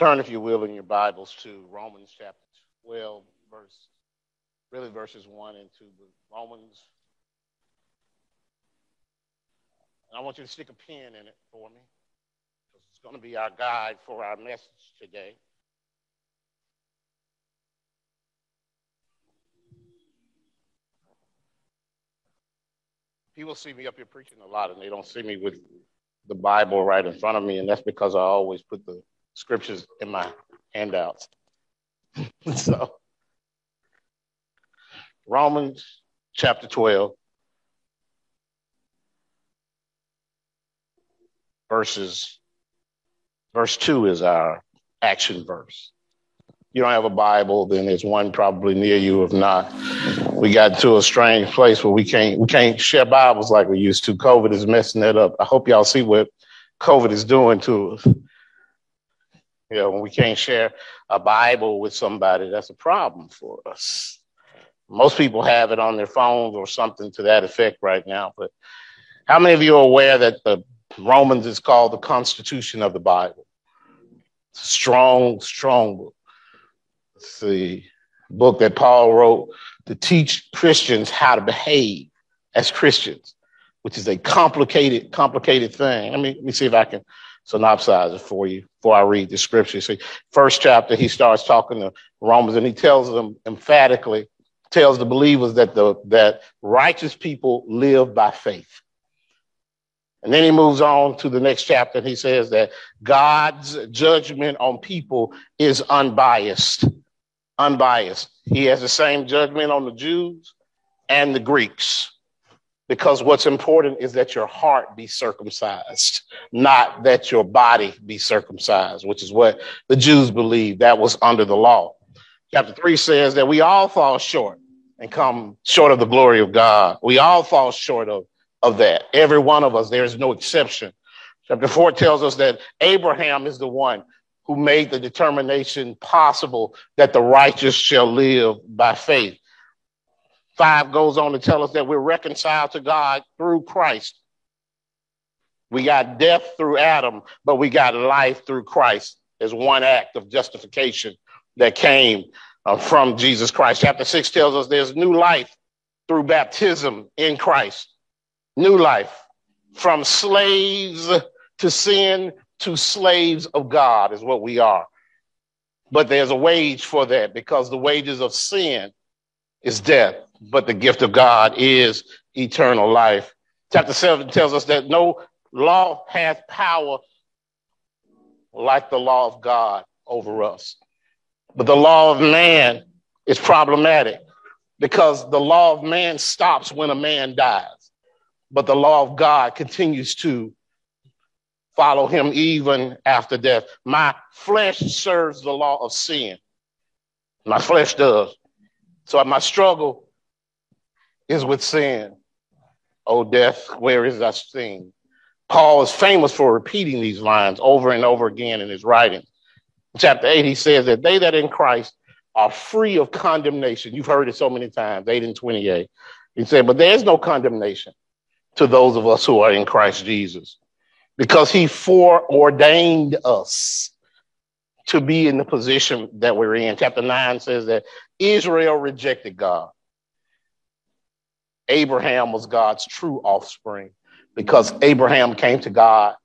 Turn, if you will, in your Bibles to Romans chapter 12, verse, really verses 1 and 2. But Romans, and I want you to stick a pin in it for me, because it's going to be our guide for our message today. People see me up here preaching a lot, and they don't see me with the Bible right in front of me, and that's because I always put the scriptures in my handouts. so, Romans chapter 12, verses, verse 2 is our action verse. You don't have a Bible, then there's one probably near you. If not, we got to a strange place where we can't we can't share Bibles like we used to. COVID is messing that up. I hope y'all see what COVID is doing to us. You know, when we can't share a Bible with somebody, that's a problem for us. Most people have it on their phones or something to that effect right now. But how many of you are aware that the Romans is called the Constitution of the Bible? Strong, strong book. It's the book that Paul wrote to teach Christians how to behave as Christians, which is a complicated, complicated thing. Let me, let me see if I can synopsize it for you before I read the scripture. See, first chapter, he starts talking to Romans and he tells them emphatically, tells the believers that the that righteous people live by faith. And then he moves on to the next chapter and he says that God's judgment on people is unbiased. Unbiased. He has the same judgment on the Jews and the Greeks because what's important is that your heart be circumcised, not that your body be circumcised, which is what the Jews believed that was under the law. Chapter 3 says that we all fall short and come short of the glory of God. We all fall short of, of that. Every one of us, there is no exception. Chapter 4 tells us that Abraham is the one who made the determination possible that the righteous shall live by faith. 5 goes on to tell us that we're reconciled to God through Christ. We got death through Adam, but we got life through Christ. There's one act of justification that came uh, from Jesus Christ. Chapter 6 tells us there's new life through baptism in Christ. New life from slaves to sin to slaves of God is what we are. But there's a wage for that because the wages of sin is death but the gift of God is eternal life. Chapter 7 tells us that no law hath power like the law of God over us. But the law of man is problematic because the law of man stops when a man dies, but the law of God continues to follow him even after death. My flesh serves the law of sin. My flesh does. So my struggle is with sin. O death, where is thy sting? Paul is famous for repeating these lines over and over again in his writing. In chapter 8, he says that they that in Christ are free of condemnation. You've heard it so many times, 8 and 28. He said, but there's no condemnation to those of us who are in Christ Jesus because he foreordained us to be in the position that we're in. Chapter 9 says that Israel rejected God. Abraham was God's true offspring because Abraham came to God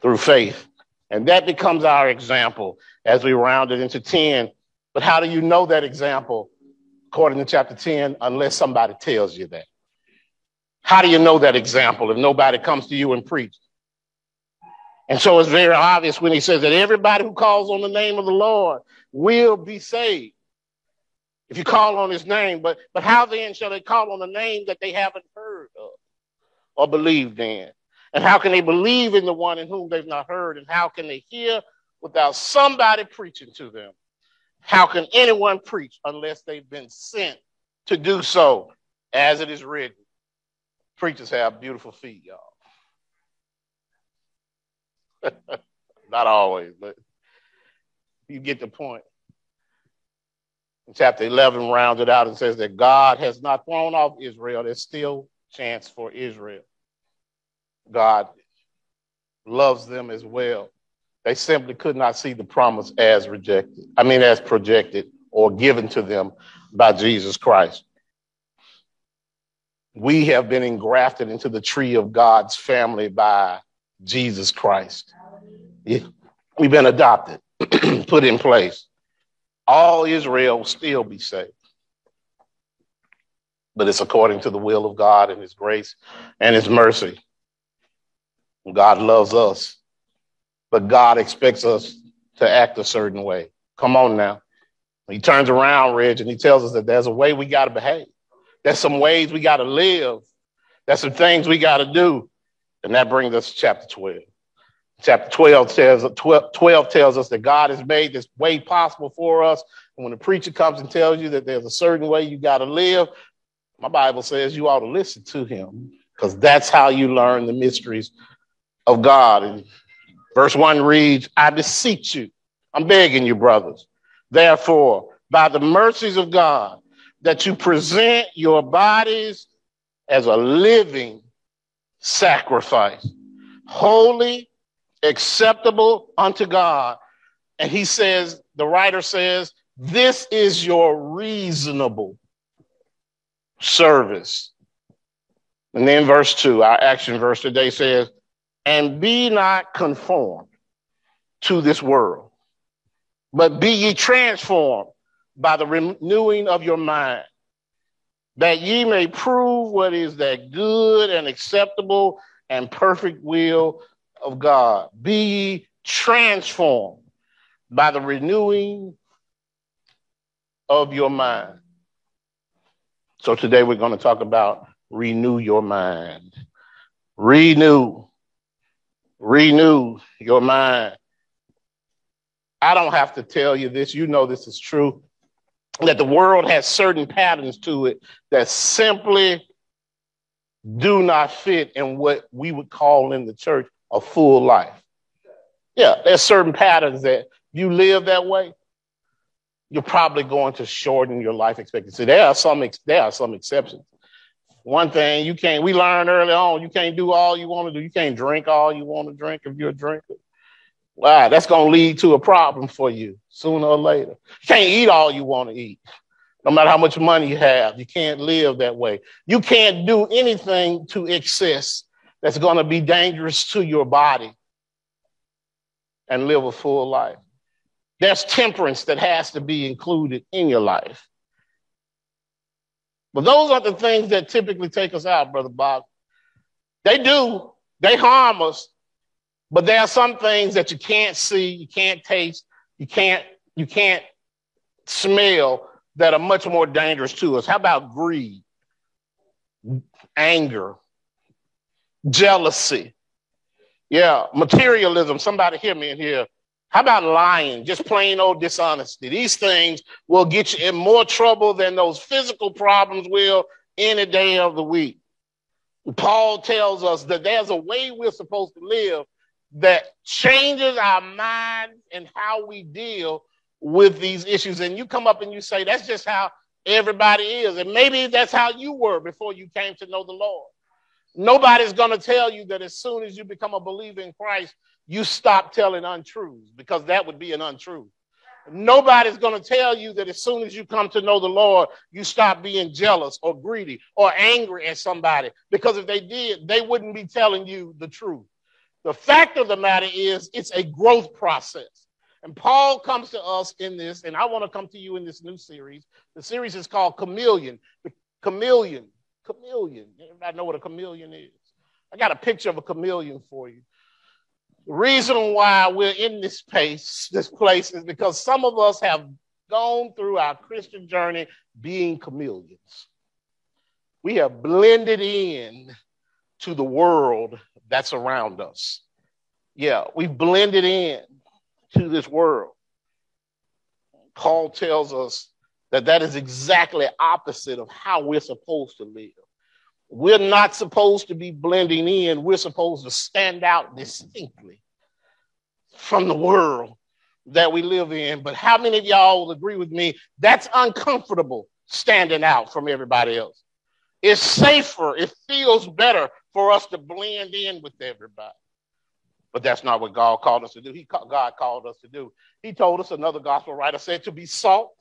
through faith. And that becomes our example as we round it into 10. But how do you know that example, according to chapter 10, unless somebody tells you that? How do you know that example if nobody comes to you and preaches? And so it's very obvious when he says that everybody who calls on the name of the Lord will be saved if you call on his name. But, but how then shall they call on the name that they haven't heard of or believed in? And how can they believe in the one in whom they've not heard? And how can they hear without somebody preaching to them? How can anyone preach unless they've been sent to do so, as it is written? Preachers have beautiful feet, y'all. not always, but you get the point chapter 11 rounds it out and says that God has not thrown off Israel. There's still chance for Israel. God loves them as well. They simply could not see the promise as rejected. I mean, as projected or given to them by Jesus Christ. We have been engrafted into the tree of God's family by Jesus Christ. We've been adopted, put in place. All Israel will still be saved. But it's according to the will of God and His grace and His mercy. God loves us, but God expects us to act a certain way. Come on now. He turns around, Reg, and he tells us that there's a way we got to behave. There's some ways we got to live. There's some things we got to do. And that brings us to chapter 12. Chapter 12 says 12, 12 tells us that God has made this way possible for us. And when the preacher comes and tells you that there's a certain way you got to live, my Bible says you ought to listen to him because that's how you learn the mysteries of God. And verse 1 reads, I beseech you, I'm begging you, brothers, therefore, by the mercies of God, that you present your bodies as a living sacrifice, holy, acceptable unto God. And he says, the writer says, this is your reasonable service. And then verse two, our action verse today says, and be not conformed to this world, but be ye transformed by the renewing of your mind, that ye may prove what is that good and acceptable and perfect will of God. Be ye transformed by the renewing of your mind. So today we're going to talk about renew your mind. Renew. Renew your mind. I don't have to tell you this. You know this is true. That the world has certain patterns to it that simply do not fit in what we would call in the church a full life. Yeah, there's certain patterns that you live that way, you're probably going to shorten your life expectancy. There are some there are some exceptions. One thing you can't we learned early on, you can't do all you want to do. You can't drink all you want to drink if you're a drinker. Wow, that's to lead to a problem for you sooner or later. You can't eat all you want to eat. No matter how much money you have, you can't live that way. You can't do anything to excess that's going to be dangerous to your body and live a full life. There's temperance that has to be included in your life. But those are the things that typically take us out, Brother Bob. They do, they harm us, but there are some things that you can't see, you can't taste, you can't, you can't smell that are much more dangerous to us. How about greed, anger, jealousy? Yeah, materialism. Somebody hear me in here. How about lying? Just plain old dishonesty. These things will get you in more trouble than those physical problems will any day of the week. Paul tells us that there's a way we're supposed to live that changes our mind and how we deal with these issues. And you come up and you say, that's just how everybody is. And maybe that's how you were before you came to know the Lord. Nobody's going to tell you that as soon as you become a believer in Christ, you stop telling untruths because that would be an untruth. Nobody's going to tell you that as soon as you come to know the Lord, you stop being jealous or greedy or angry at somebody because if they did, they wouldn't be telling you the truth. The fact of the matter is, it's a growth process. And Paul comes to us in this, and I want to come to you in this new series. The series is called Chameleon. The chameleon, chameleon. Everybody know what a chameleon is? I got a picture of a chameleon for you. The reason why we're in this place, this place is because some of us have gone through our Christian journey being chameleons. We have blended in to the world that's around us. Yeah, we've blended in to this world. Paul tells us that that is exactly opposite of how we're supposed to live. We're not supposed to be blending in. We're supposed to stand out distinctly from the world that we live in. But how many of y'all will agree with me? That's uncomfortable standing out from everybody else. It's safer. It feels better for us to blend in with everybody. But that's not what God called us to do. He God called us to do. He told us another gospel writer said to be salt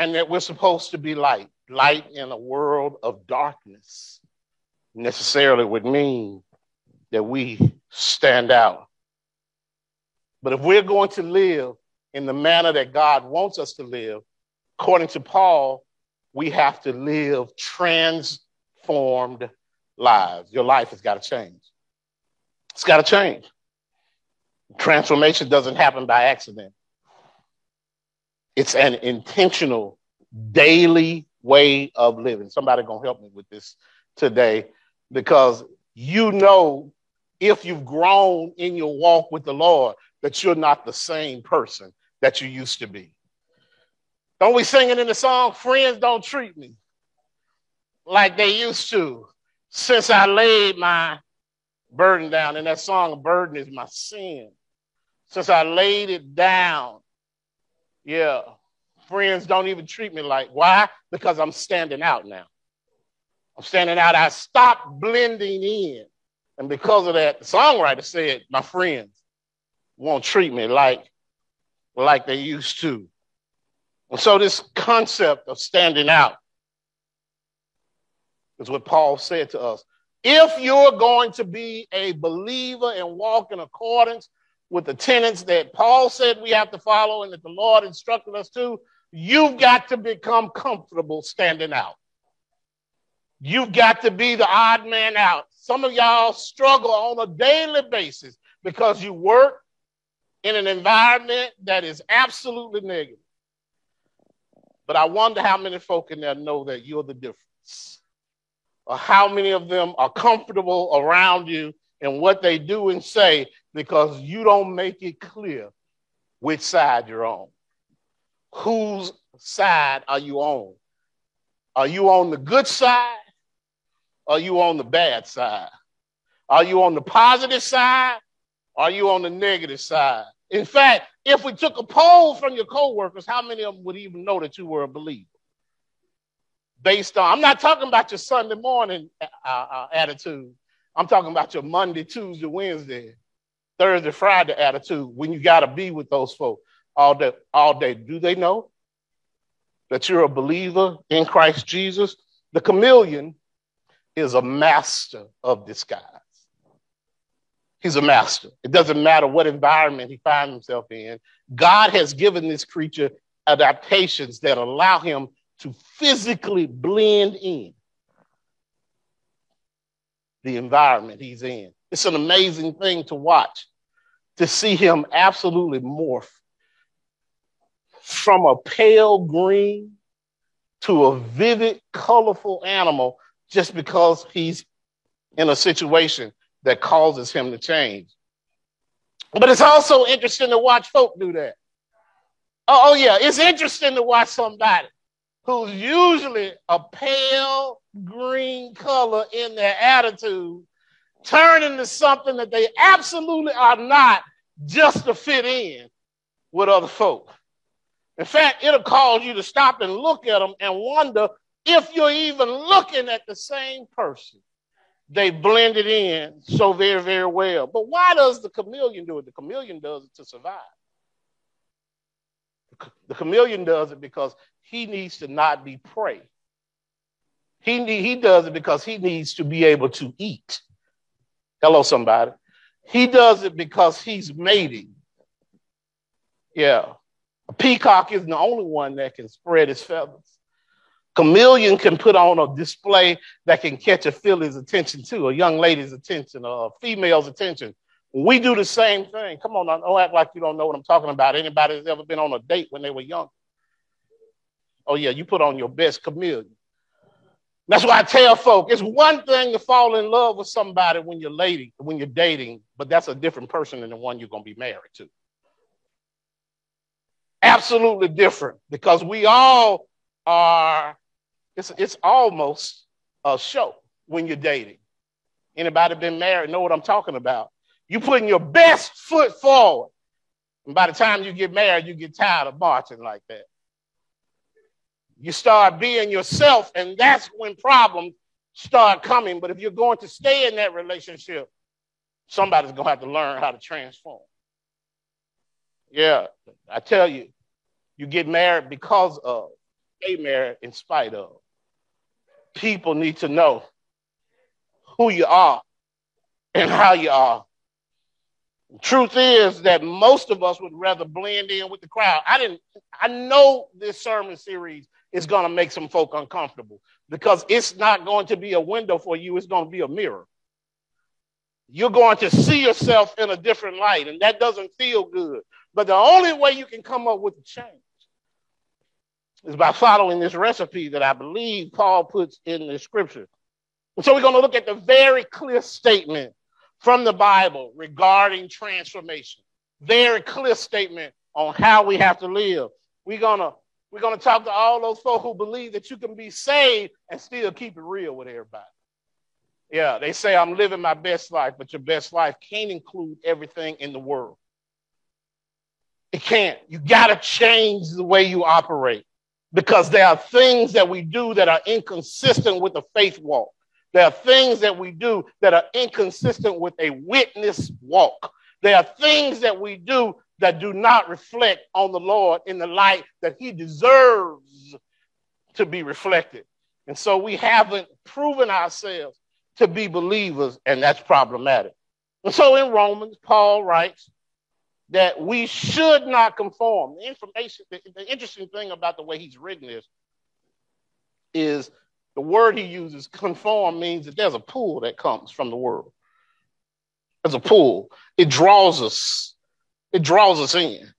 and that we're supposed to be light. Light in a world of darkness necessarily would mean that we stand out. But if we're going to live in the manner that God wants us to live, according to Paul, we have to live transformed lives. Your life has got to change. It's got to change. Transformation doesn't happen by accident. It's an intentional daily way of living. Somebody gonna help me with this today because you know if you've grown in your walk with the Lord that you're not the same person that you used to be. Don't we sing it in the song, Friends Don't Treat Me like they used to since I laid my burden down. And that song, Burden is My Sin. Since I laid it down, yeah, friends don't even treat me like. Why? Because I'm standing out now. I'm standing out. I stopped blending in. And because of that, the songwriter said, my friends won't treat me like, like they used to. And so this concept of standing out is what Paul said to us. If you're going to be a believer and walk in accordance with the tenets that Paul said we have to follow and that the Lord instructed us to, you've got to become comfortable standing out. You've got to be the odd man out. Some of y'all struggle on a daily basis because you work in an environment that is absolutely negative. But I wonder how many folk in there know that you're the difference or how many of them are comfortable around you and what they do and say because you don't make it clear which side you're on. Whose side are you on? Are you on the good side? Are you on the bad side? Are you on the positive side? Are you on the negative side? In fact, if we took a poll from your coworkers, how many of them would even know that you were a believer? based on, I'm not talking about your Sunday morning uh, uh, attitude. I'm talking about your Monday, Tuesday, Wednesday, Thursday, Friday attitude when you got to be with those folks all day, all day. Do they know that you're a believer in Christ Jesus? The chameleon is a master of disguise. He's a master. It doesn't matter what environment he finds himself in. God has given this creature adaptations that allow him to physically blend in the environment he's in. It's an amazing thing to watch, to see him absolutely morph from a pale green to a vivid, colorful animal just because he's in a situation that causes him to change. But it's also interesting to watch folk do that. Oh, oh yeah, it's interesting to watch somebody who's usually a pale green color in their attitude turn into something that they absolutely are not just to fit in with other folk. In fact, it'll cause you to stop and look at them and wonder if you're even looking at the same person. They blended in so very, very well. But why does the chameleon do it? The chameleon does it to survive. The chameleon does it because he needs to not be prey. He, he does it because he needs to be able to eat. Hello, somebody. He does it because he's mating. Yeah. A peacock isn't the only one that can spread his feathers. Chameleon can put on a display that can catch a filly's attention too, a young lady's attention, a female's attention. We do the same thing. Come on, don't act like you don't know what I'm talking about. Anybody that's ever been on a date when they were young? Oh, yeah, you put on your best chameleon. That's why I tell folk it's one thing to fall in love with somebody when you're lady, when you're dating, but that's a different person than the one you're to be married to. Absolutely different because we all are, it's, it's almost a show when you're dating. Anybody been married know what I'm talking about. You putting your best foot forward. And by the time you get married, you get tired of marching like that. You start being yourself, and that's when problems start coming. But if you're going to stay in that relationship, somebody's going to have to learn how to transform. Yeah, I tell you, you get married because of, stay married in spite of. People need to know who you are and how you are. Truth is that most of us would rather blend in with the crowd. I didn't, I know this sermon series is going to make some folk uncomfortable because it's not going to be a window for you, it's going to be a mirror. You're going to see yourself in a different light, and that doesn't feel good. But the only way you can come up with change is by following this recipe that I believe Paul puts in the scripture. And so we're going to look at the very clear statement from the Bible regarding transformation. Very clear statement on how we have to live. We're going to we're going to talk to all those folk who believe that you can be saved and still keep it real with everybody. Yeah, they say I'm living my best life, but your best life can't include everything in the world. It can't. You got to change the way you operate because there are things that we do that are inconsistent with the faith walk. There are things that we do that are inconsistent with a witness walk. There are things that we do that do not reflect on the Lord in the light that he deserves to be reflected. And so we haven't proven ourselves to be believers, and that's problematic. And so in Romans, Paul writes that we should not conform. The information, the, the interesting thing about the way he's written this is the word he uses, conform, means that there's a pull that comes from the world. There's a pull. It draws us it draws us in.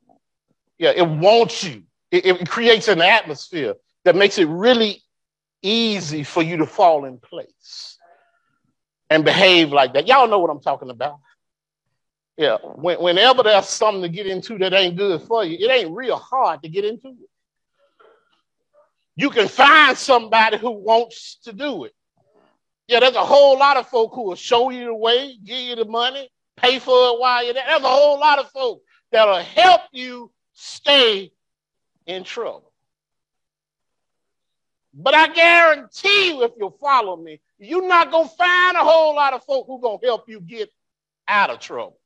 Yeah, it wants you. It, it creates an atmosphere that makes it really easy for you to fall in place and behave like that. Y'all know what I'm talking about. Yeah, when, whenever there's something to get into that ain't good for you, it ain't real hard to get into it. You can find somebody who wants to do it. Yeah, there's a whole lot of folk who will show you the way, give you the money, pay for it while you're there. There's a whole lot of folks that'll help you stay in trouble. But I guarantee you, if you'll follow me, you're not going to find a whole lot of folk who going to help you get out of trouble.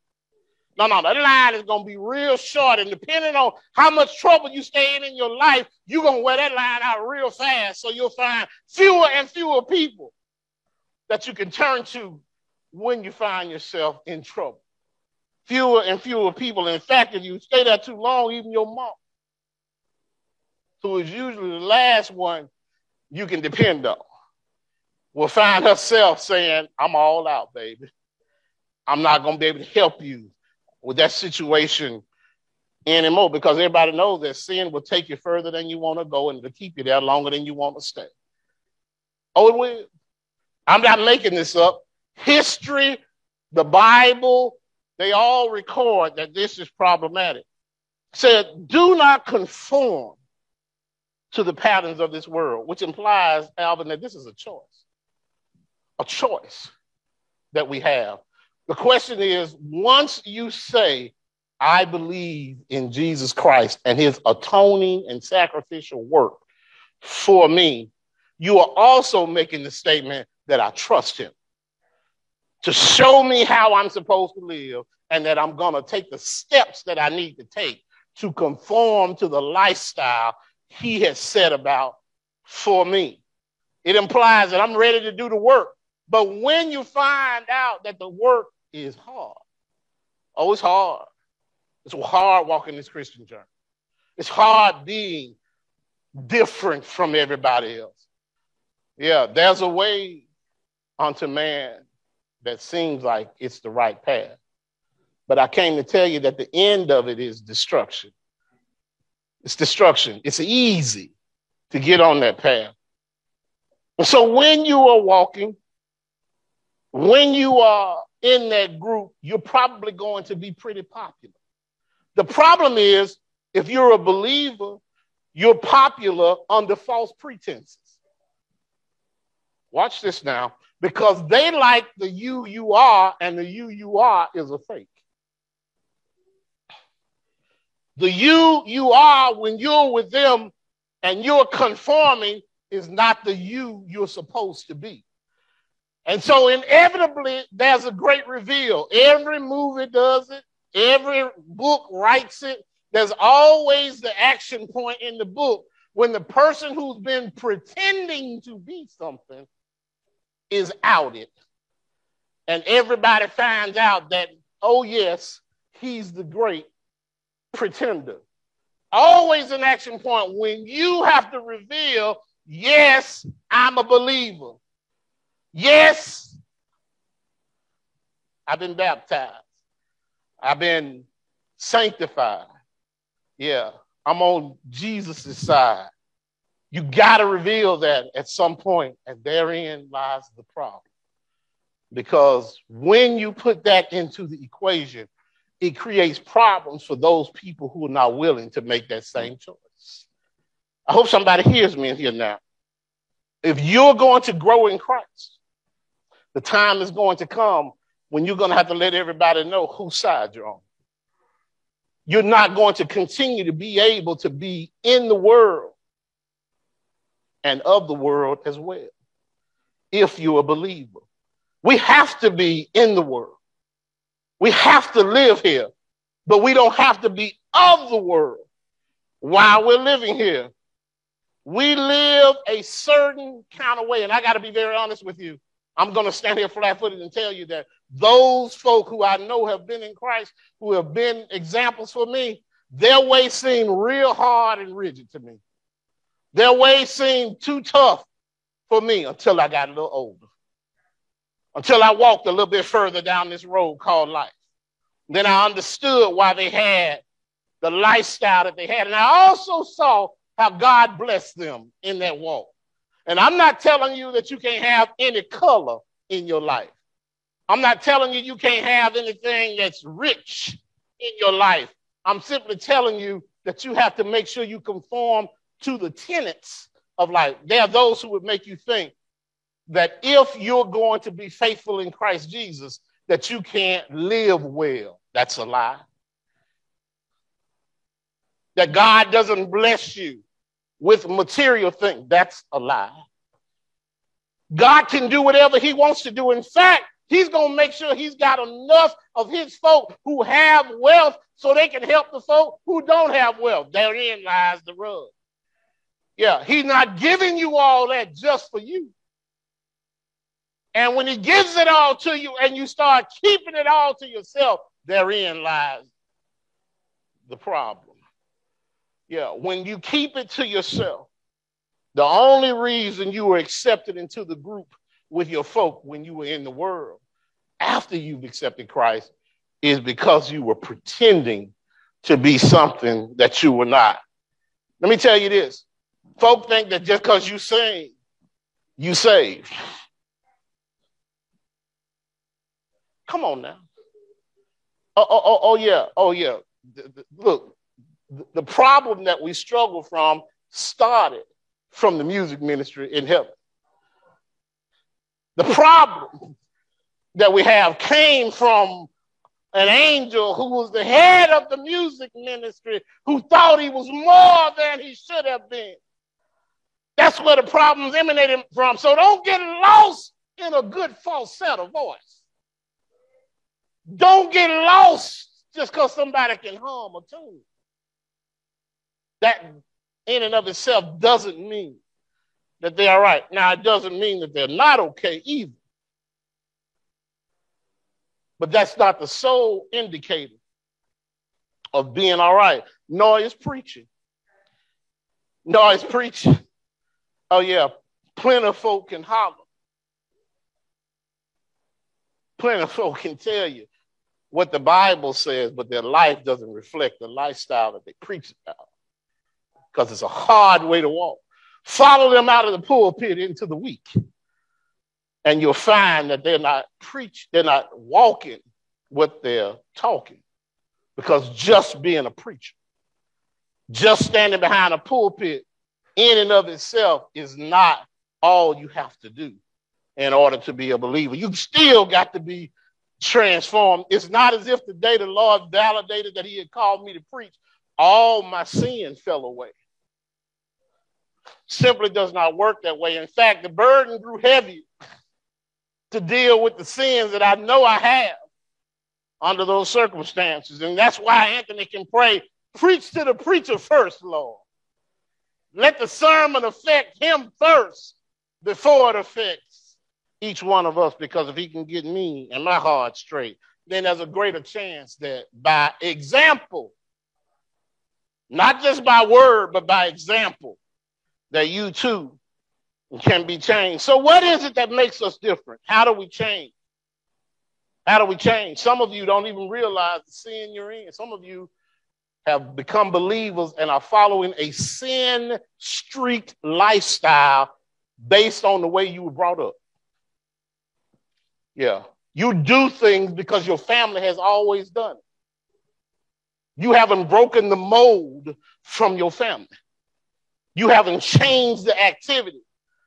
No, no, that line is going to be real short. And depending on how much trouble you stay in in your life, you're going to wear that line out real fast. So you'll find fewer and fewer people that you can turn to when you find yourself in trouble. Fewer and fewer people. In fact, if you stay there too long, even your mom, who is usually the last one you can depend on, will find herself saying, I'm all out, baby. I'm not going to be able to help you with that situation anymore because everybody knows that sin will take you further than you want to go and to keep you there longer than you want to stay. Oh, it will. I'm not making this up. History, the Bible, they all record that this is problematic. Said, do not conform to the patterns of this world, which implies, Alvin, that this is a choice. A choice that we have. The question is once you say, I believe in Jesus Christ and his atoning and sacrificial work for me, you are also making the statement that I trust him to show me how I'm supposed to live and that I'm going to take the steps that I need to take to conform to the lifestyle he has set about for me. It implies that I'm ready to do the work. But when you find out that the work is hard, oh, it's hard. It's hard walking this Christian journey. It's hard being different from everybody else. Yeah, there's a way unto man that seems like it's the right path. But I came to tell you that the end of it is destruction. It's destruction. It's easy to get on that path. And so when you are walking, when you are in that group, you're probably going to be pretty popular. The problem is, if you're a believer, you're popular under false pretenses. Watch this now because they like the you you are, and the you you are is a fake. The you you are when you're with them and you're conforming is not the you you're supposed to be. And so inevitably, there's a great reveal. Every movie does it, every book writes it. There's always the action point in the book when the person who's been pretending to be something is outed. And everybody finds out that, oh, yes, he's the great pretender. Always an action point when you have to reveal, yes, I'm a believer. Yes, I've been baptized. I've been sanctified. Yeah, I'm on Jesus' side. You got to reveal that at some point, and therein lies the problem. Because when you put that into the equation, it creates problems for those people who are not willing to make that same choice. I hope somebody hears me in here now. If you're going to grow in Christ, the time is going to come when you're going to have to let everybody know whose side you're on. You're not going to continue to be able to be in the world and of the world as well if you're a believer. We have to be in the world. We have to live here, but we don't have to be of the world while we're living here. We live a certain kind of way, and I got to be very honest with you. I'm going to stand here flat footed and tell you that those folk who I know have been in Christ, who have been examples for me, their way seemed real hard and rigid to me. Their way seemed too tough for me until I got a little older until I walked a little bit further down this road called life. Then I understood why they had the lifestyle that they had. And I also saw how God blessed them in that walk. And I'm not telling you that you can't have any color in your life. I'm not telling you you can't have anything that's rich in your life. I'm simply telling you that you have to make sure you conform to the tenets of life. There are those who would make you think that if you're going to be faithful in Christ Jesus, that you can't live well. That's a lie. That God doesn't bless you with material things. That's a lie. God can do whatever he wants to do. In fact, he's going to make sure he's got enough of his folk who have wealth so they can help the folk who don't have wealth. Therein lies the rub. Yeah, he's not giving you all that just for you. And when he gives it all to you and you start keeping it all to yourself, therein lies the problem. Yeah, when you keep it to yourself, the only reason you were accepted into the group with your folk when you were in the world after you've accepted Christ is because you were pretending to be something that you were not. Let me tell you this. Folk think that just because you sing, you saved. Come on now. Oh, oh, oh, oh yeah. Oh, yeah. The, the, look, the problem that we struggle from started from the music ministry in heaven. The problem that we have came from an angel who was the head of the music ministry who thought he was more than he should have been. That's where the problems emanated from. So don't get lost in a good falsetto voice. Don't get lost just because somebody can hum a tune. That in and of itself doesn't mean that they are right. Now, it doesn't mean that they're not okay either. But that's not the sole indicator of being all right. Nor is preaching. Nor is preaching. Oh, yeah, plenty of folk can holler. Plenty of folk can tell you what the Bible says, but their life doesn't reflect the lifestyle that they preach about because it's a hard way to walk. Follow them out of the pulpit into the week, and you'll find that they're not preach, they're not walking what they're talking because just being a preacher, just standing behind a pulpit in and of itself is not all you have to do in order to be a believer. You still got to be transformed. It's not as if the day the Lord validated that He had called me to preach, all my sin fell away. Simply does not work that way. In fact, the burden grew heavy to deal with the sins that I know I have under those circumstances. And that's why Anthony can pray, preach to the preacher first, Lord. Let the sermon affect him first before it affects each one of us. Because if he can get me and my heart straight, then there's a greater chance that by example, not just by word, but by example, that you too can be changed. So, what is it that makes us different? How do we change? How do we change? Some of you don't even realize the sin you're in. Some of you have become believers and are following a sin streaked lifestyle based on the way you were brought up. Yeah. You do things because your family has always done it. You haven't broken the mold from your family. You haven't changed the activity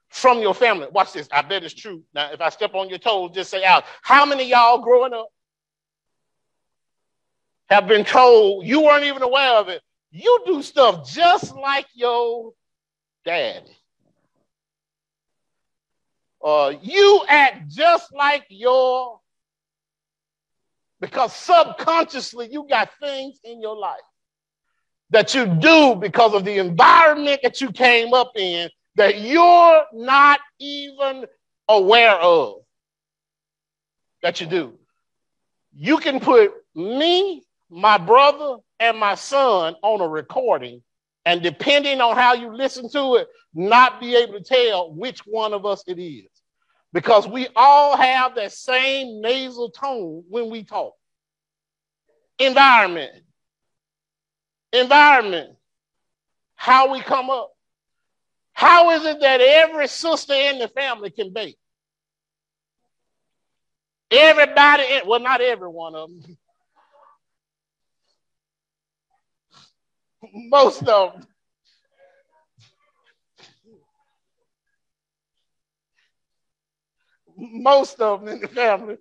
from your family. Watch this. I bet it's true. Now, if I step on your toes, just say out. How many y'all growing up have been told you weren't even aware of it? You do stuff just like your daddy. Or you act just like your because subconsciously you got things in your life that you do because of the environment that you came up in that you're not even aware of that you do. You can put me, my brother, and my son on a recording, and depending on how you listen to it, not be able to tell which one of us it is. Because we all have that same nasal tone when we talk. Environment. Environment. How we come up. How is it that every sister in the family can bake? Everybody, well, not every one of them. Most of them. Most of them in the family.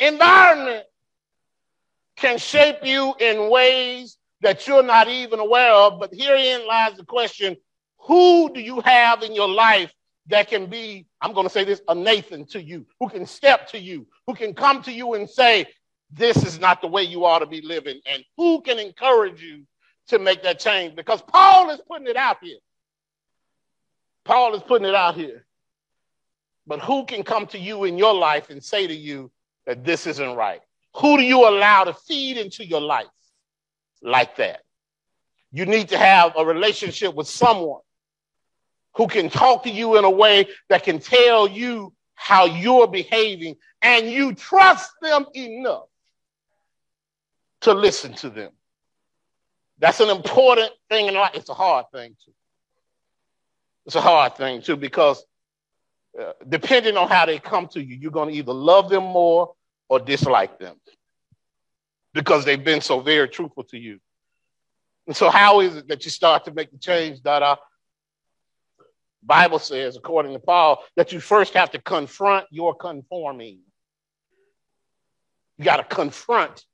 Environment can shape you in ways that you're not even aware of. But herein lies the question who do you have in your life that can be, I'm going to say this, a Nathan to you, who can step to you, who can come to you and say, This is not the way you ought to be living, and who can encourage you to make that change? Because Paul is putting it out here. Paul is putting it out here. But who can come to you in your life and say to you that this isn't right? Who do you allow to feed into your life? like that. You need to have a relationship with someone who can talk to you in a way that can tell you how you're behaving and you trust them enough to listen to them. That's an important thing in life. It's a hard thing too. It's a hard thing too because uh, depending on how they come to you, you're going to either love them more or dislike them because they've been so very truthful to you. And so, how is it that you start to make the change, Dada? Bible says, according to Paul, that you first have to confront your conforming. You got to confront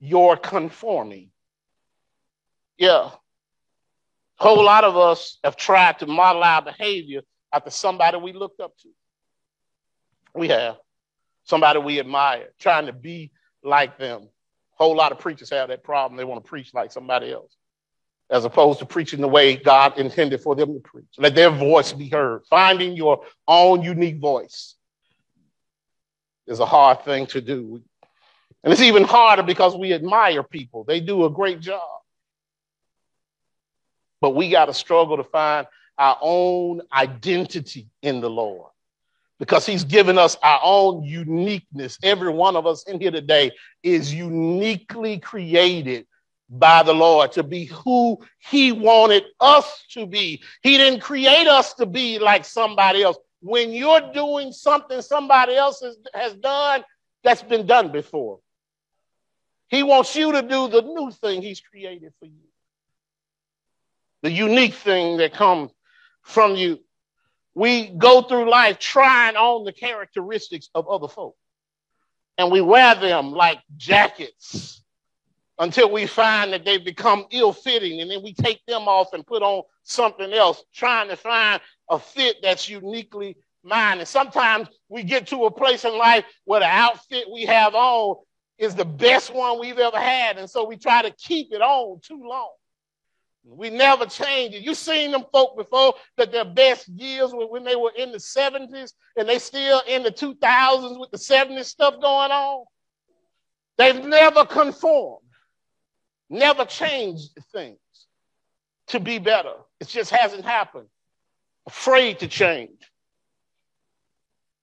your conforming. Yeah. A whole lot of us have tried to model our behavior after somebody we looked up to. We have. Somebody we admire, trying to be like them whole lot of preachers have that problem. They want to preach like somebody else, as opposed to preaching the way God intended for them to preach. Let their voice be heard. Finding your own unique voice is a hard thing to do. And it's even harder because we admire people. They do a great job. But we got to struggle to find our own identity in the Lord because he's given us our own uniqueness. Every one of us in here today is uniquely created by the Lord to be who he wanted us to be. He didn't create us to be like somebody else. When you're doing something somebody else has, has done, that's been done before. He wants you to do the new thing he's created for you. The unique thing that comes from you we go through life trying on the characteristics of other folk. And we wear them like jackets until we find that they become ill fitting. And then we take them off and put on something else, trying to find a fit that's uniquely mine. And sometimes we get to a place in life where the outfit we have on is the best one we've ever had. And so we try to keep it on too long. We never change it. You've seen them folk before that their best years were when they were in the 70s and they still in the 2000s with the 70s stuff going on. They've never conformed, never changed things to be better. It just hasn't happened. Afraid to change.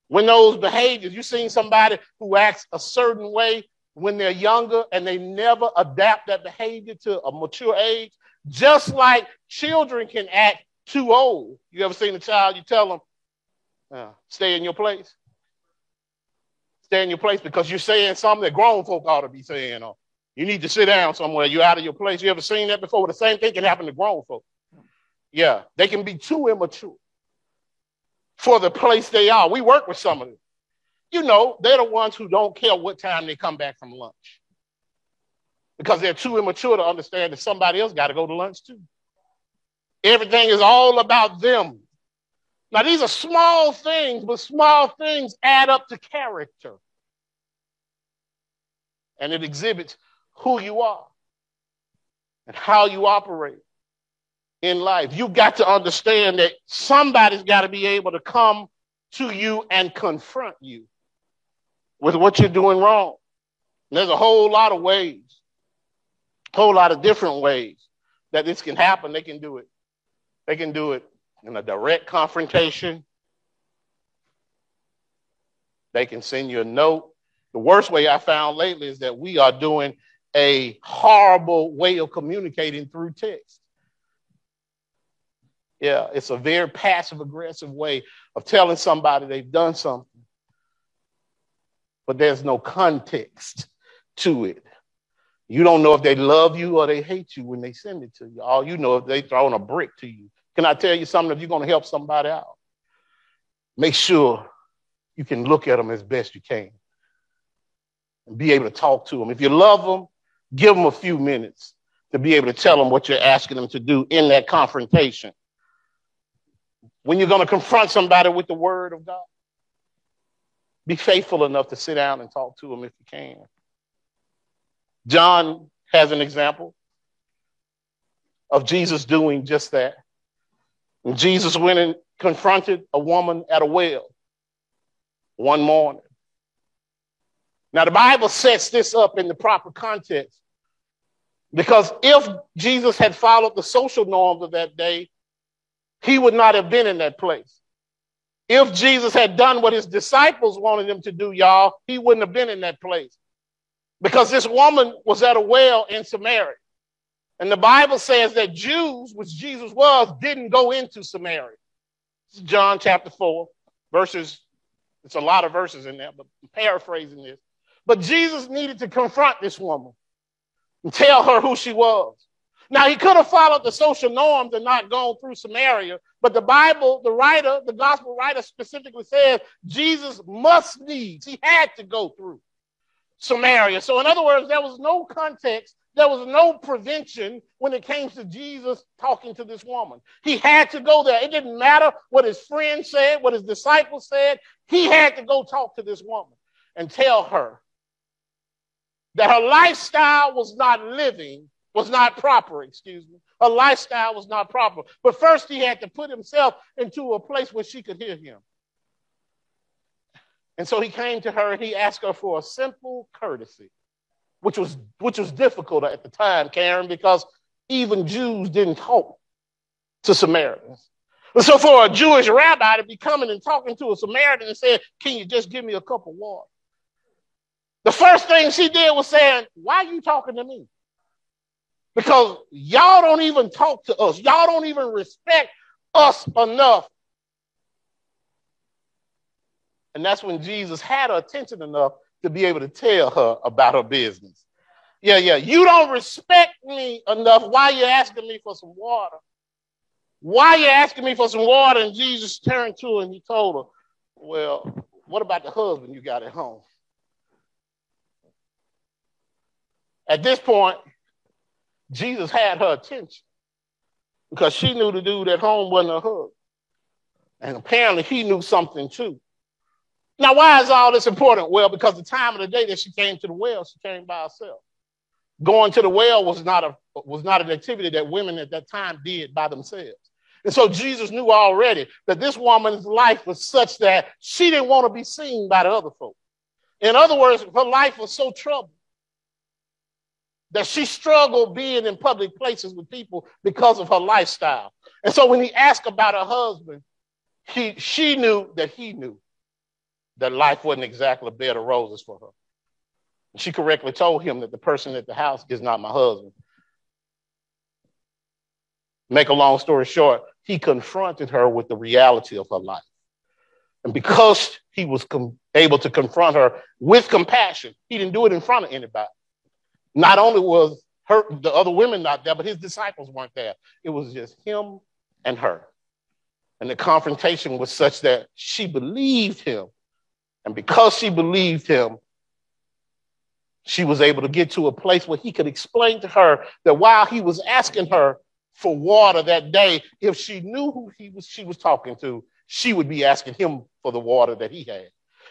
When those behaviors, you've seen somebody who acts a certain way when they're younger and they never adapt that behavior to a mature age, just like children can act too old. You ever seen a child, you tell them, uh, stay in your place? Stay in your place because you're saying something that grown folk ought to be saying. Or you need to sit down somewhere. You're out of your place. You ever seen that before? Well, the same thing can happen to grown folk. Yeah, they can be too immature for the place they are. We work with some of them. You know, they're the ones who don't care what time they come back from lunch because they're too immature to understand that somebody else got to go to lunch too. Everything is all about them. Now, these are small things, but small things add up to character. And it exhibits who you are and how you operate in life. You've got to understand that somebody's got to be able to come to you and confront you with what you're doing wrong. And there's a whole lot of ways a whole lot of different ways that this can happen. They can do it. They can do it in a direct confrontation. They can send you a note. The worst way I found lately is that we are doing a horrible way of communicating through text. Yeah, it's a very passive aggressive way of telling somebody they've done something, but there's no context to it. You don't know if they love you or they hate you when they send it to you. All you know if they throwing a brick to you. Can I tell you something? If you're going to help somebody out, make sure you can look at them as best you can and be able to talk to them. If you love them, give them a few minutes to be able to tell them what you're asking them to do in that confrontation. When you're going to confront somebody with the word of God, be faithful enough to sit down and talk to them if you can. John has an example of Jesus doing just that. And Jesus went and confronted a woman at a well one morning. Now, the Bible sets this up in the proper context because if Jesus had followed the social norms of that day, he would not have been in that place. If Jesus had done what his disciples wanted him to do, y'all, he wouldn't have been in that place because this woman was at a well in Samaria. And the Bible says that Jews, which Jesus was, didn't go into Samaria. John chapter 4, verses, it's a lot of verses in there, but I'm paraphrasing this. But Jesus needed to confront this woman and tell her who she was. Now, he could have followed the social norms and not gone through Samaria, but the Bible, the writer, the gospel writer specifically says Jesus must needs, he had to go through. Samaria. So, in other words, there was no context, there was no prevention when it came to Jesus talking to this woman. He had to go there. It didn't matter what his friends said, what his disciples said. He had to go talk to this woman and tell her that her lifestyle was not living, was not proper, excuse me. Her lifestyle was not proper. But first, he had to put himself into a place where she could hear him. And so he came to her and he asked her for a simple courtesy, which was, which was difficult at the time, Karen, because even Jews didn't talk to Samaritans. And so for a Jewish rabbi to be coming and talking to a Samaritan and saying, Can you just give me a cup of water? The first thing she did was saying, Why are you talking to me? Because y'all don't even talk to us. Y'all don't even respect us enough and that's when Jesus had her attention enough to be able to tell her about her business. Yeah, yeah. You don't respect me enough. Why are you asking me for some water? Why are you asking me for some water? And Jesus turned to her and he told her, Well, what about the husband you got at home? At this point, Jesus had her attention because she knew the dude at home wasn't her husband. And apparently he knew something too. Now, why is all this important? Well, because the time of the day that she came to the well, she came by herself. Going to the well was not a was not an activity that women at that time did by themselves. And so Jesus knew already that this woman's life was such that she didn't want to be seen by the other folk. In other words, her life was so troubled that she struggled being in public places with people because of her lifestyle. And so when he asked about her husband, he, she knew that he knew that life wasn't exactly a bed of roses for her. She correctly told him that the person at the house is not my husband. Make a long story short, he confronted her with the reality of her life. And because he was com- able to confront her with compassion, he didn't do it in front of anybody. Not only was her, the other women not there, but his disciples weren't there. It was just him and her. And the confrontation was such that she believed him. And because she believed him, she was able to get to a place where he could explain to her that while he was asking her for water that day, if she knew who he was, she was talking to, she would be asking him for the water that he had.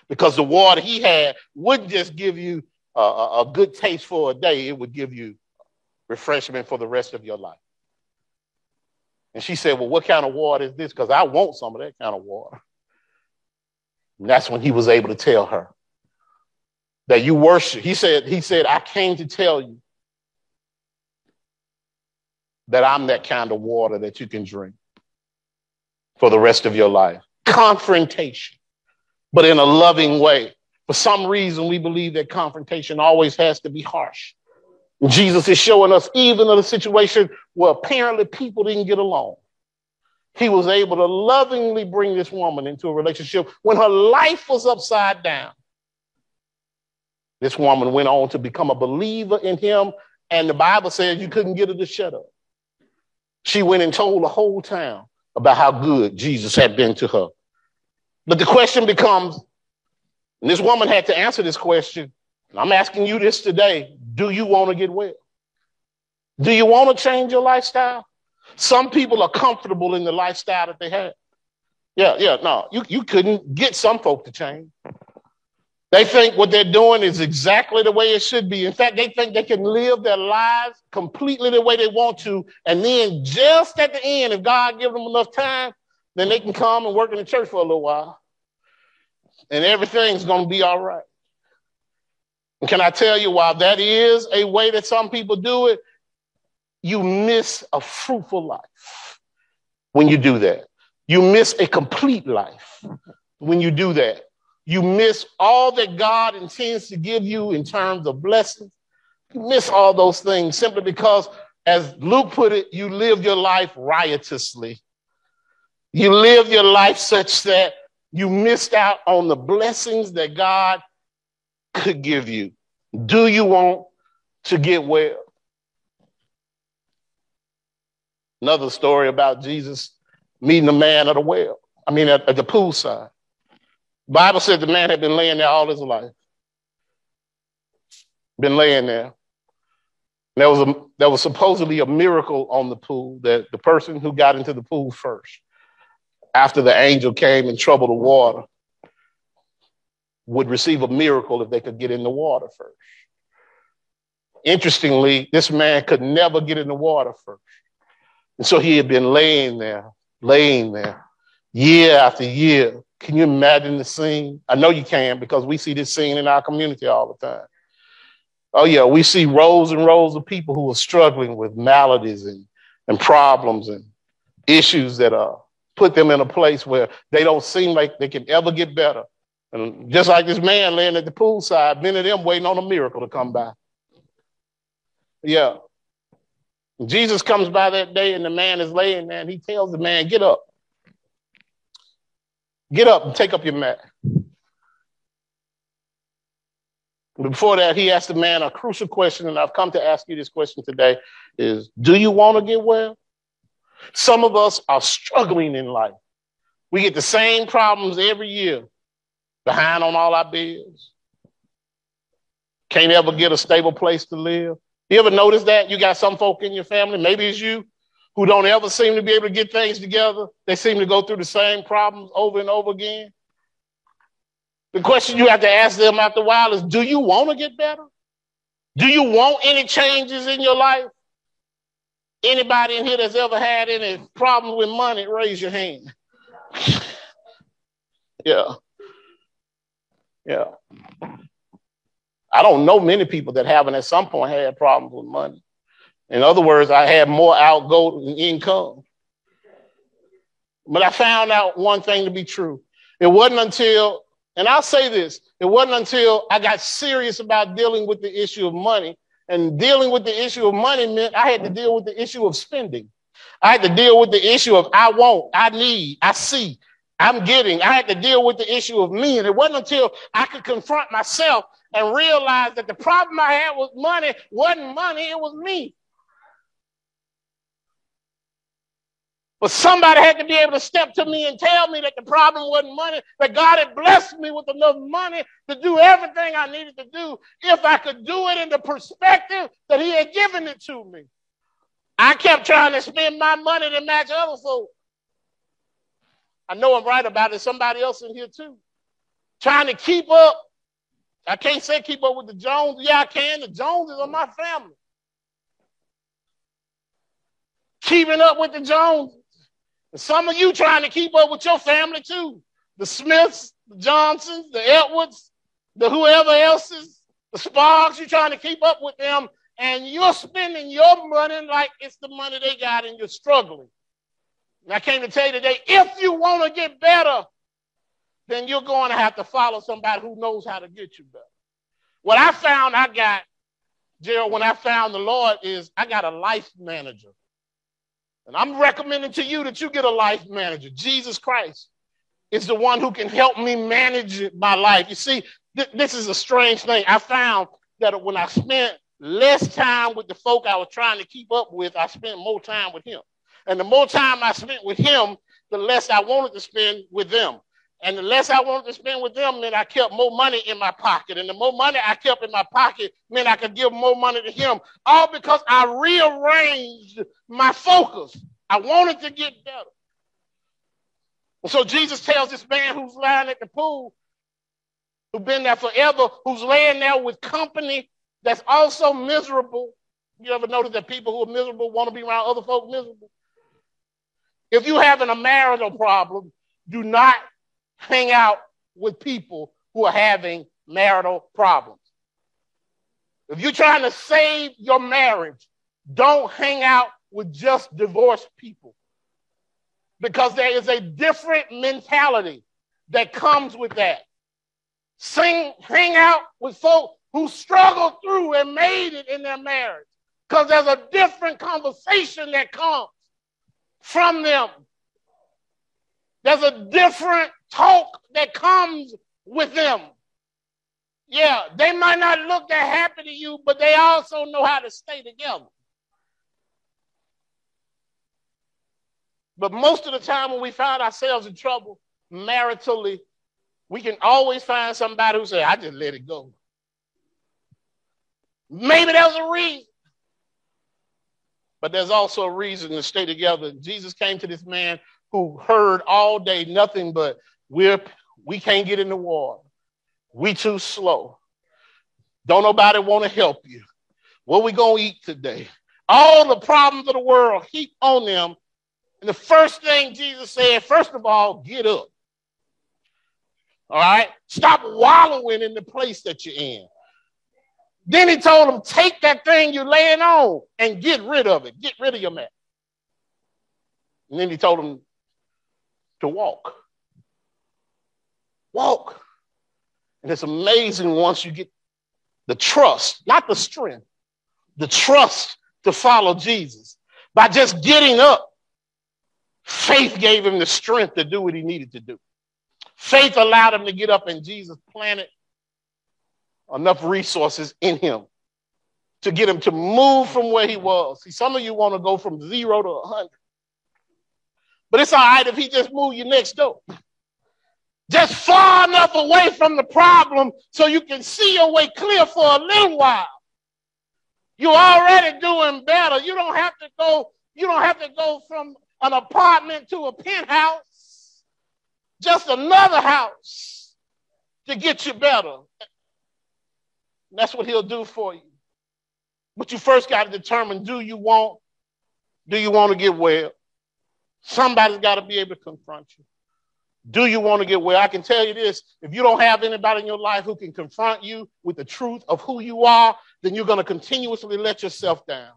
Because the water he had wouldn't just give you a, a, good taste for a day, it would give you refreshment for the rest of your life. And she said, Well, what kind of water is this? Because I want some of that kind of water. And that's when he was able to tell her that you worship. He said, He said, I came to tell you that I'm that kind of water that you can drink for the rest of your life. Confrontation, but in a loving way. For some reason, we believe that confrontation always has to be harsh. Jesus is showing us, even in a situation where apparently people didn't get along, he was able to lovingly bring this woman into a relationship when her life was upside down. This woman went on to become a believer in him, and the Bible says you couldn't get her to shut up. She went and told the whole town about how good Jesus had been to her. But the question becomes, and this woman had to answer this question. I'm asking you this today. Do you want to get well? Do you want to change your lifestyle? Some people are comfortable in the lifestyle that they have. Yeah, yeah, no, you, you couldn't get some folk to change. They think what they're doing is exactly the way it should be. In fact, they think they can live their lives completely the way they want to. And then just at the end, if God gives them enough time, then they can come and work in the church for a little while. And everything's going to be all right. And can I tell you why that is a way that some people do it? You miss a fruitful life when you do that. You miss a complete life when you do that you miss all that God intends to give you in terms of blessings. You miss all those things simply because, as Luke put it, you live your life riotously. You live your life such that you missed out on the blessings that God could give you. Do you want to get well? Another story about Jesus meeting a man at a well, I mean, at, at the poolside. Bible said the man had been laying there all his life. Been laying there. There was, a, there was supposedly a miracle on the pool that the person who got into the pool first, after the angel came and troubled the water, would receive a miracle if they could get in the water first. Interestingly, this man could never get in the water first. And so he had been laying there, laying there, year after year, can you imagine the scene? I know you can because we see this scene in our community all the time. Oh, yeah, we see rows and rows of people who are struggling with maladies and, and problems and issues that uh, put them in a place where they don't seem like they can ever get better. And just like this man laying at the poolside, many of them waiting on a miracle to come by. Yeah. Jesus comes by that day and the man is laying there and he tells the man, Get up. Get up and take up your mat. Before that, he asked the man a crucial question, and I've come to ask you this question today is do you want to get well? Some of us are struggling in life. We get the same problems every year, behind on all our bills. Can't ever get a stable place to live. You ever notice that? You got some folk in your family, maybe it's you, who don't ever seem to be able to get things together. They seem to go through the same problems over and over again. The question you have to ask them after a while is Do you want to get better? Do you want any changes in your life? Anybody in here that's ever had any problems with money, raise your hand. yeah. Yeah. I don't know many people that haven't at some point had problems with money. In other words, I had more outgo than income. But I found out one thing to be true. It wasn't until, and I'll say this, it wasn't until I got serious about dealing with the issue of money. And dealing with the issue of money meant I had to deal with the issue of spending. I had to deal with the issue of I want, I need, I see, I'm getting. I had to deal with the issue of me. And it wasn't until I could confront myself and realize that the problem I had with money wasn't money, it was me. But somebody had to be able to step to me and tell me that the problem wasn't money, that God had blessed me with enough money to do everything I needed to do if I could do it in the perspective that He had given it to me. I kept trying to spend my money to match other folks. I know I'm right about it. Somebody else in here too. Trying to keep up. I can't say keep up with the Jones. Yeah, I can. The Joneses are my family. Keeping up with the Joneses. Some of you trying to keep up with your family too. The Smiths, the Johnsons, the Edwards, the whoever else's, the Sparks, you're trying to keep up with them, and you're spending your money like it's the money they got, and you're struggling. And I came to tell you today, if you want to get better, then you're going to have to follow somebody who knows how to get you better. What I found I got, Gerald, when I found the Lord is I got a life manager. And I'm recommending to you that you get a life manager. Jesus Christ is the one who can help me manage my life. You see, th- this is a strange thing. I found that when I spent less time with the folk I was trying to keep up with, I spent more time with him. And the more time I spent with him, the less I wanted to spend with them. And the less I wanted to spend with them then I kept more money in my pocket. And the more money I kept in my pocket meant I could give more money to him. All because I rearranged my focus. I wanted to get better. And so Jesus tells this man who's lying at the pool, who's been there forever, who's laying there with company that's also miserable. You ever notice that people who are miserable want to be around other folk miserable? If you're having a marital problem, do not hang out with people who are having marital problems. If you're trying to save your marriage, don't hang out with just divorced people because there is a different mentality that comes with that. Sing, hang out with folks who struggled through and made it in their marriage because there's a different conversation that comes from them. There's a different talk that comes with them. Yeah, they might not look that happy to you, but they also know how to stay together. But most of the time, when we find ourselves in trouble maritally, we can always find somebody who says, I just let it go. Maybe there's a reason. But there's also a reason to stay together. Jesus came to this man who heard all day nothing but we're we can't get in the water. We too slow. Don't nobody want to help you. What we gonna eat today? All the problems of the world heap on them. And the first thing Jesus said, first of all, get up. All right? Stop wallowing in the place that you're in. Then he told him, take that thing you're laying on and get rid of it. Get rid of your mat. And then he told him to walk. Walk. And it's amazing once you get the trust, not the strength, the trust to follow Jesus. By just getting up, faith gave him the strength to do what he needed to do. Faith allowed him to get up, and Jesus planted enough resources in him to get him to move from where he was. See, some of you want to go from zero to 100. But it's all right if he just move you next door. Just far enough away from the problem so you can see your way clear for a little while. You're already doing better. You don't have to go, You don't have to go from an apartment to a penthouse, just another house to get you better. And that's what he'll do for you. But you first got to determine do you want do you want to get well? Somebody's got to be able to confront you. Do you want to get well? I can tell you this if you don't have anybody in your life who can confront you with the truth of who you are, then you're going to continuously let yourself down.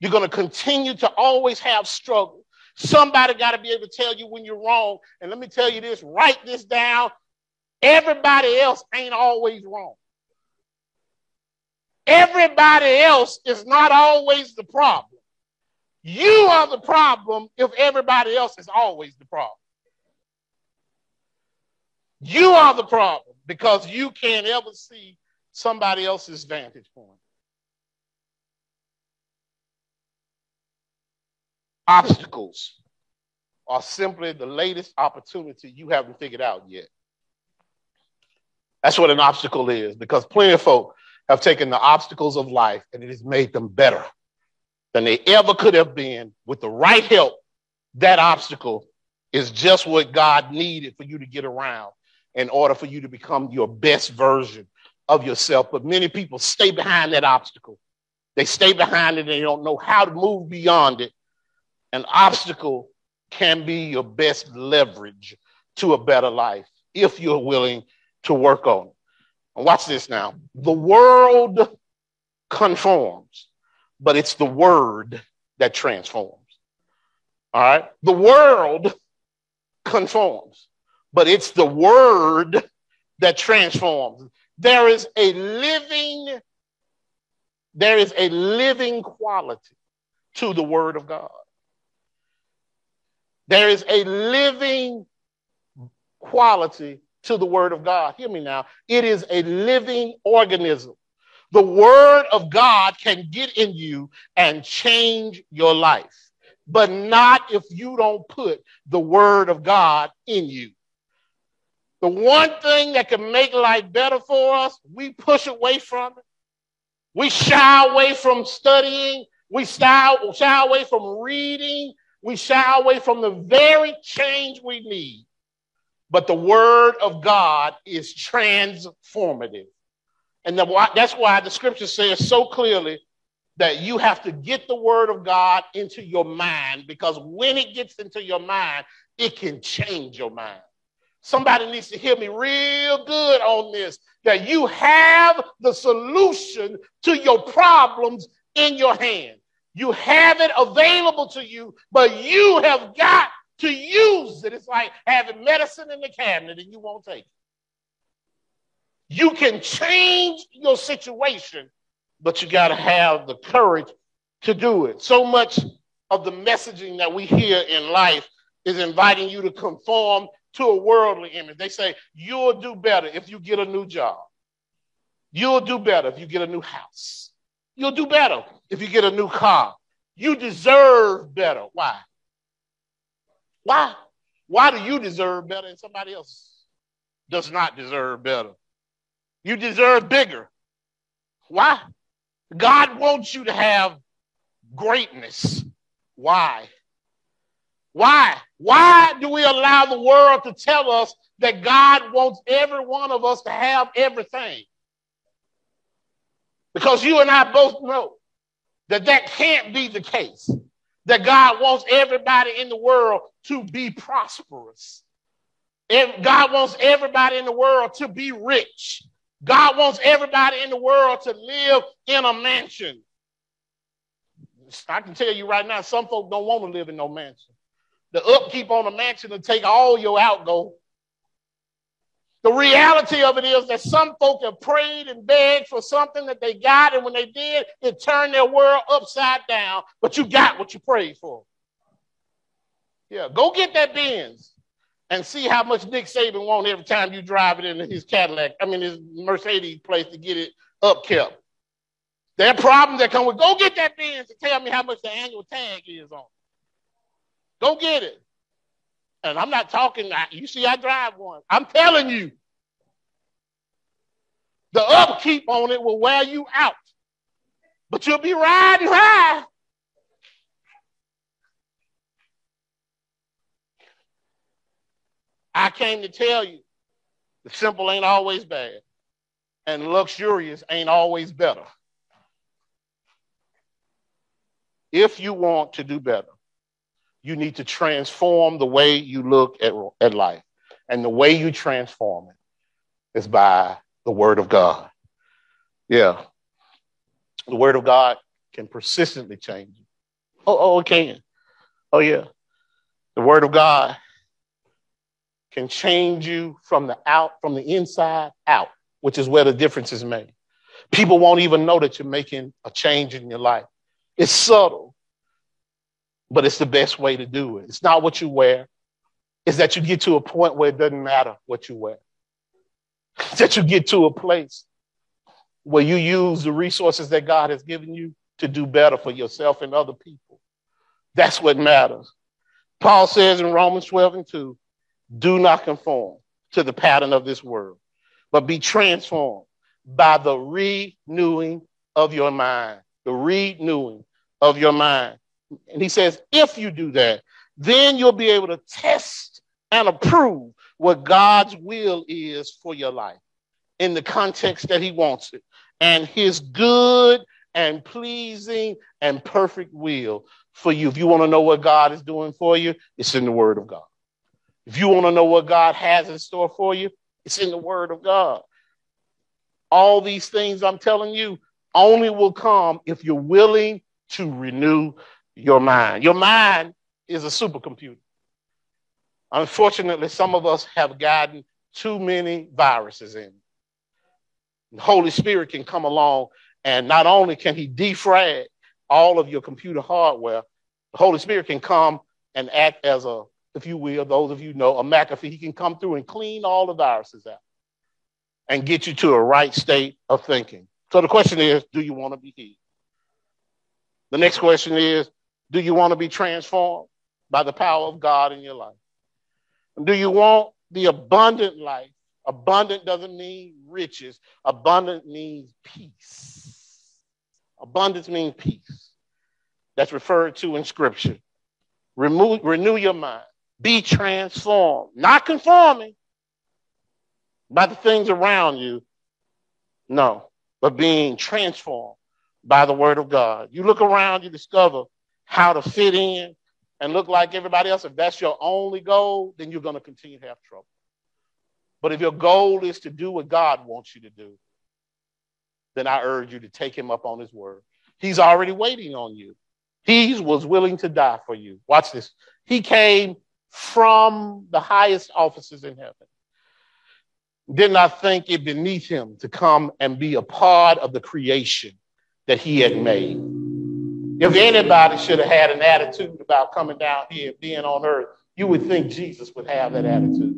You're going to continue to always have struggle. Somebody got to be able to tell you when you're wrong. And let me tell you this write this down. Everybody else ain't always wrong. Everybody else is not always the problem. You are the problem if everybody else is always the problem. You are the problem because you can't ever see somebody else's vantage point. Obstacles are simply the latest opportunity you haven't figured out yet. That's what an obstacle is because plenty of folk have taken the obstacles of life and it has made them better than they ever could have been with the right help. That obstacle is just what God needed for you to get around in order for you to become your best version of yourself. But many people stay behind that obstacle. They stay behind it and they don't know how to move beyond it. An obstacle can be your best leverage to a better life if you're willing to work on it. And watch this now. The world conforms, but it's the word that transforms. All right? The world conforms, but it's the word that transforms. There is a living, there is a living quality to the word of God. There is a living quality to the word of God. Hear me now. It is a living organism. The word of God can get in you and change your life, but not if you don't put the word of God in you. The one thing that can make life better for us, we push away from it. We shy away from studying. We shy, shy away from reading. We shy away from the very change we need. But the word of God is transformative. And that's why the scripture says so clearly that you have to get the word of God into your mind because when it gets into your mind, it can change your mind. Somebody needs to hear me real good on this that you have the solution to your problems in your hand. You have it available to you, but you have got to use it. It's like having medicine in the cabinet and you won't take it. You can change your situation, but you got to have the courage to do it. So much of the messaging that we hear in life is inviting you to conform to a worldly image. They say, you'll do better if you get a new job. You'll do better if you get a new house. You'll do better if you get a new car. You deserve better. Why? Why? Why do you deserve better and somebody else does not deserve better? You deserve bigger. Why? God wants you to have greatness. Why? Why? Why do we allow the world to tell us that God wants every one of us to have everything? Because you and I both know that that can't be the case that God wants everybody in the world to be prosperous. God wants everybody in the world to be rich. God wants everybody in the world to live in a mansion. I can tell you right now, some folks don't want to live in no mansion. The upkeep on a mansion will take all your outgo the reality of it is that some folk have prayed and begged for something that they got, and when they did, it turned their world upside down. But you got what you prayed for. Yeah, go get that Benz and see how much Nick Saban want every time you drive it in his Cadillac. I mean, his Mercedes place to get it upkept. There are problems that come with. Go get that Benz and tell me how much the annual tag is on. Go get it. And I'm not talking, you see, I drive one. I'm telling you, the upkeep on it will wear you out, but you'll be riding high. I came to tell you the simple ain't always bad, and luxurious ain't always better. If you want to do better, you need to transform the way you look at, at life. And the way you transform it is by the Word of God. Yeah. The Word of God can persistently change you. Oh, oh, it can. Oh, yeah. The Word of God can change you from the out, from the inside out, which is where the difference is made. People won't even know that you're making a change in your life. It's subtle, but it's the best way to do it. It's not what you wear, it's that you get to a point where it doesn't matter what you wear. It's that you get to a place where you use the resources that God has given you to do better for yourself and other people. That's what matters. Paul says in Romans 12 and 2 do not conform to the pattern of this world, but be transformed by the renewing of your mind. The renewing of your mind. And he says, if you do that, then you'll be able to test and approve what God's will is for your life in the context that he wants it and his good and pleasing and perfect will for you. If you want to know what God is doing for you, it's in the word of God. If you want to know what God has in store for you, it's in the word of God. All these things I'm telling you only will come if you're willing to renew your mind. Your mind is a supercomputer. Unfortunately, some of us have gotten too many viruses in. The Holy Spirit can come along, and not only can He defrag all of your computer hardware, the Holy Spirit can come and act as a, if you will, those of you know, a McAfee. He can come through and clean all the viruses out and get you to a right state of thinking. So the question is do you want to be healed? The next question is do you want to be transformed by the power of God in your life? Do you want the abundant life? Abundant doesn't mean riches, abundant means peace. Abundance means peace. That's referred to in Scripture. Remove, renew your mind. Be transformed, not conforming by the things around you. No, but being transformed by the Word of God. You look around, you discover how to fit in and look like everybody else, if that's your only goal, then you're going to continue to have trouble. But if your goal is to do what God wants you to do, then I urge you to take him up on his word. He's already waiting on you. He was willing to die for you. Watch this. He came from the highest offices in heaven. Did not think it beneath him to come and be a part of the creation that he had made. If anybody should have had an attitude about coming down here and being on earth, you would think Jesus would have that attitude.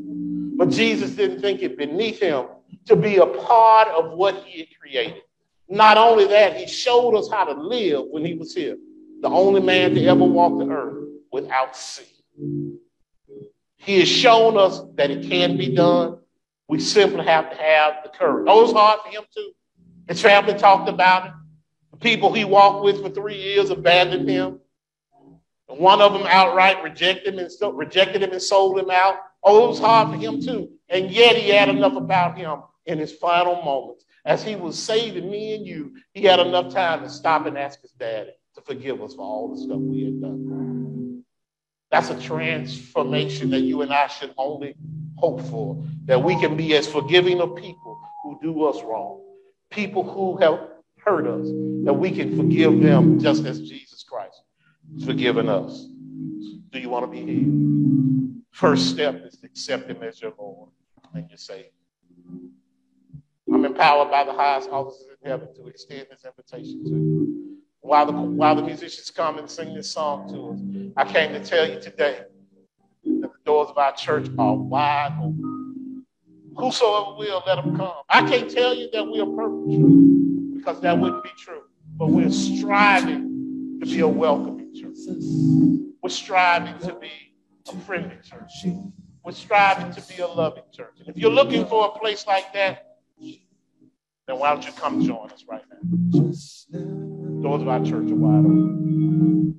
But Jesus didn't think it beneath him to be a part of what he had created. Not only that, he showed us how to live when he was here. The only man to ever walk the earth without sin. He has shown us that it can be done. We simply have to have the courage. Oh, it was hard for him too. His family talked about it people he walked with for three years abandoned him. And one of them outright rejected him and rejected him and sold him out. Oh, it was hard for him too. And yet he had enough about him in his final moments. As he was saving me and you, he had enough time to stop and ask his daddy to forgive us for all the stuff we had done. That's a transformation that you and I should only hope for. That we can be as forgiving of people who do us wrong, people who have hurt us, that we can forgive them just as Jesus Christ has forgiven us. Do you want to be healed? First step is to accept Him as your Lord and your Savior. I'm empowered by the highest officers in heaven to extend this invitation to you. While the, while the musicians come and sing this song to us, I came to tell you today that the doors of our church are wide open. Whosoever will, let them come. I can't tell you that we are perfect because that wouldn't be true. But we're striving to be a welcoming church. We're striving to be a friendly church. We're striving to be a loving church. And if you're looking for a place like that, then why don't you come join us right now? Doors of our church are wide open.